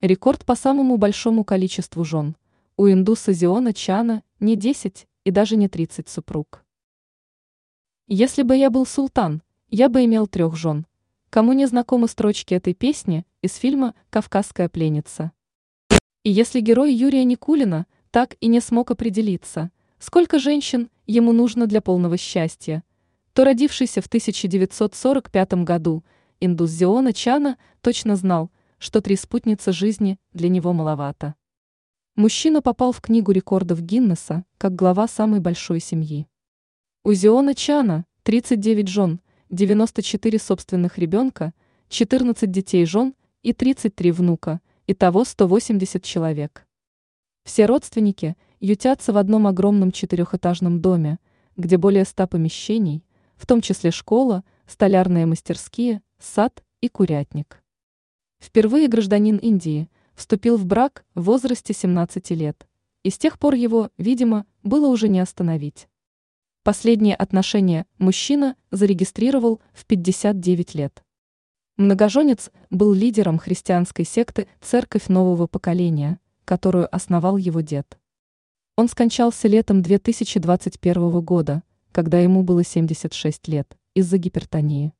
Рекорд по самому большому количеству жен. У индуса Зиона Чана не 10 и даже не 30 супруг. Если бы я был султан, я бы имел трех жен. Кому не знакомы строчки этой песни из фильма «Кавказская пленница»? И если герой Юрия Никулина так и не смог определиться, сколько женщин ему нужно для полного счастья, то родившийся в 1945 году индус Зиона Чана точно знал, что три спутницы жизни для него маловато. Мужчина попал в книгу рекордов Гиннесса как глава самой большой семьи. У Зиона Чана 39 жен, 94 собственных ребенка, 14 детей жен и 33 внука, итого 180 человек. Все родственники ютятся в одном огромном четырехэтажном доме, где более ста помещений, в том числе школа, столярные мастерские, сад и курятник. Впервые гражданин Индии вступил в брак в возрасте 17 лет, и с тех пор его, видимо, было уже не остановить. Последние отношения мужчина зарегистрировал в 59 лет. Многоженец был лидером христианской секты «Церковь нового поколения», которую основал его дед. Он скончался летом 2021 года, когда ему было 76 лет, из-за гипертонии.